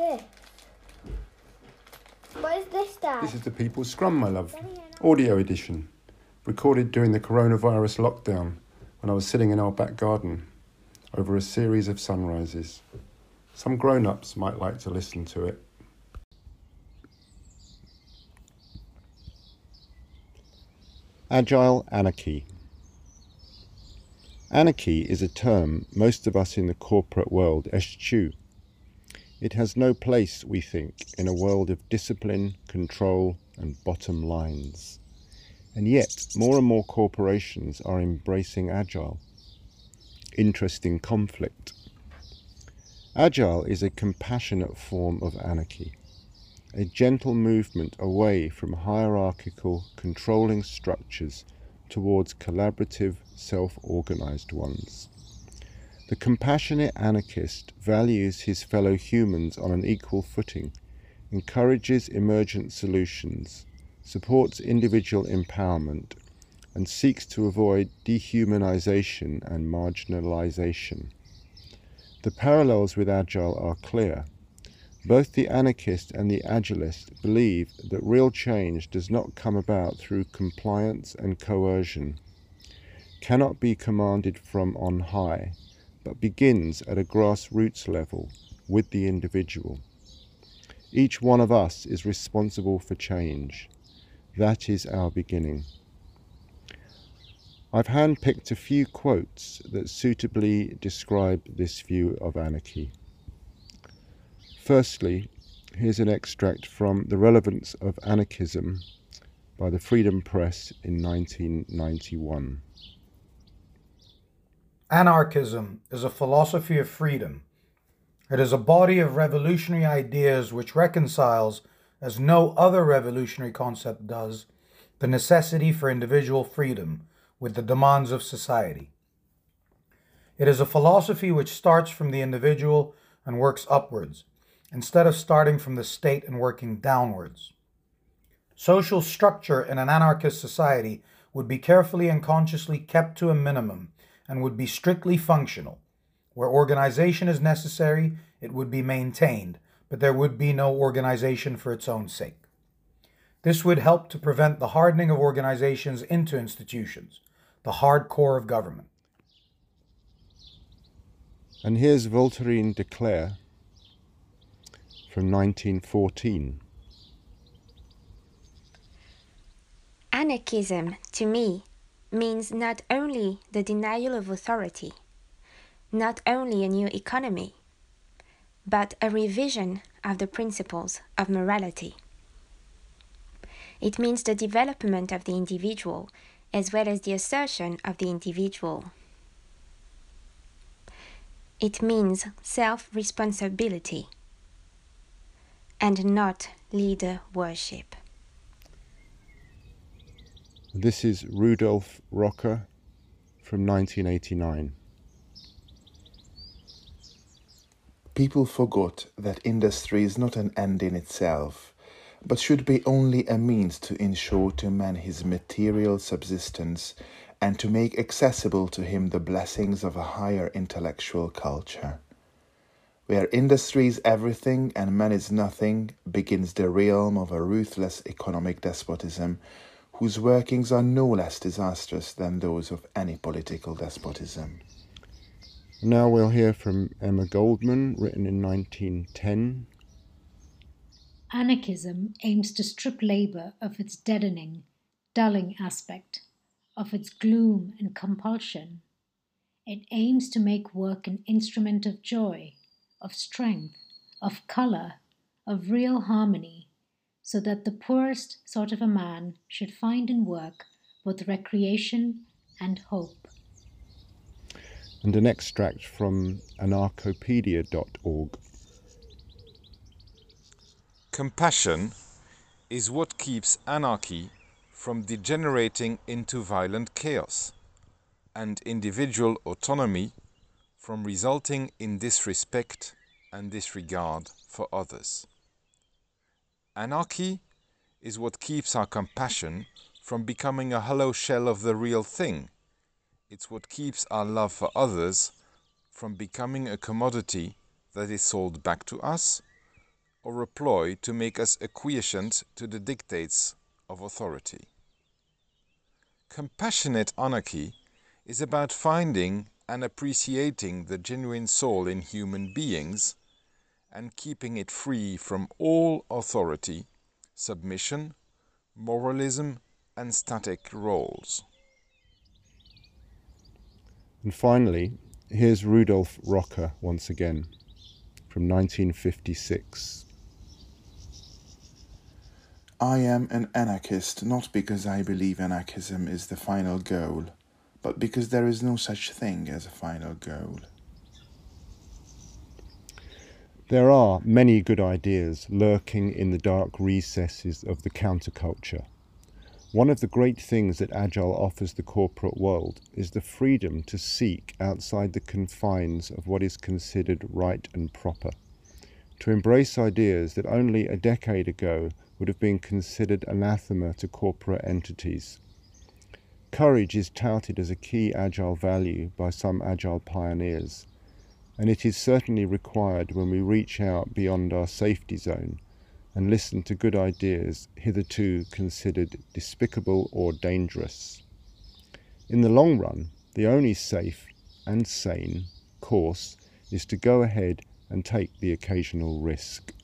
this? What is this, Dad? This is the People's Scrum, my love. Audio edition. Recorded during the coronavirus lockdown when I was sitting in our back garden over a series of sunrises. Some grown ups might like to listen to it. Agile Anarchy. Anarchy is a term most of us in the corporate world eschew. It has no place, we think, in a world of discipline, control, and bottom lines. And yet, more and more corporations are embracing agile. Interesting conflict. Agile is a compassionate form of anarchy, a gentle movement away from hierarchical, controlling structures towards collaborative, self organized ones. The compassionate anarchist values his fellow humans on an equal footing, encourages emergent solutions, supports individual empowerment, and seeks to avoid dehumanization and marginalization. The parallels with Agile are clear. Both the anarchist and the agilist believe that real change does not come about through compliance and coercion, cannot be commanded from on high, but begins at a grassroots level with the individual. Each one of us is responsible for change. That is our beginning. I've handpicked a few quotes that suitably describe this view of anarchy. Firstly, here's an extract from The Relevance of Anarchism by the Freedom Press in 1991. Anarchism is a philosophy of freedom. It is a body of revolutionary ideas which reconciles, as no other revolutionary concept does, the necessity for individual freedom with the demands of society. It is a philosophy which starts from the individual and works upwards, instead of starting from the state and working downwards. Social structure in an anarchist society would be carefully and consciously kept to a minimum and would be strictly functional. Where organization is necessary, it would be maintained, but there would be no organization for its own sake. This would help to prevent the hardening of organizations into institutions, the hard core of government. And here's Voltairine de Cleyre from 1914. Anarchism, to me, means not only the denial of authority, not only a new economy, but a revision of the principles of morality. It means the development of the individual as well as the assertion of the individual. It means self responsibility and not leader worship. This is Rudolf Rocker from 1989. People forgot that industry is not an end in itself, but should be only a means to ensure to man his material subsistence and to make accessible to him the blessings of a higher intellectual culture. Where industry is everything and man is nothing, begins the realm of a ruthless economic despotism whose workings are no less disastrous than those of any political despotism. Now we'll hear from Emma Goldman, written in 1910. Anarchism aims to strip labor of its deadening, dulling aspect, of its gloom and compulsion. It aims to make work an instrument of joy, of strength, of color, of real harmony, so that the poorest sort of a man should find in work both recreation and hope. And an extract from anarchopedia.org. Compassion is what keeps anarchy from degenerating into violent chaos, and individual autonomy from resulting in disrespect and disregard for others. Anarchy is what keeps our compassion from becoming a hollow shell of the real thing. It's what keeps our love for others from becoming a commodity that is sold back to us or a ploy to make us acquiescent to the dictates of authority. Compassionate anarchy is about finding and appreciating the genuine soul in human beings and keeping it free from all authority, submission, moralism, and static roles. And finally, here's Rudolf Rocker once again from 1956. I am an anarchist not because I believe anarchism is the final goal, but because there is no such thing as a final goal. There are many good ideas lurking in the dark recesses of the counterculture. One of the great things that Agile offers the corporate world is the freedom to seek outside the confines of what is considered right and proper, to embrace ideas that only a decade ago would have been considered anathema to corporate entities. Courage is touted as a key Agile value by some Agile pioneers, and it is certainly required when we reach out beyond our safety zone and listen to good ideas hitherto considered despicable or dangerous. In the long run, the only safe and sane course is to go ahead and take the occasional risk.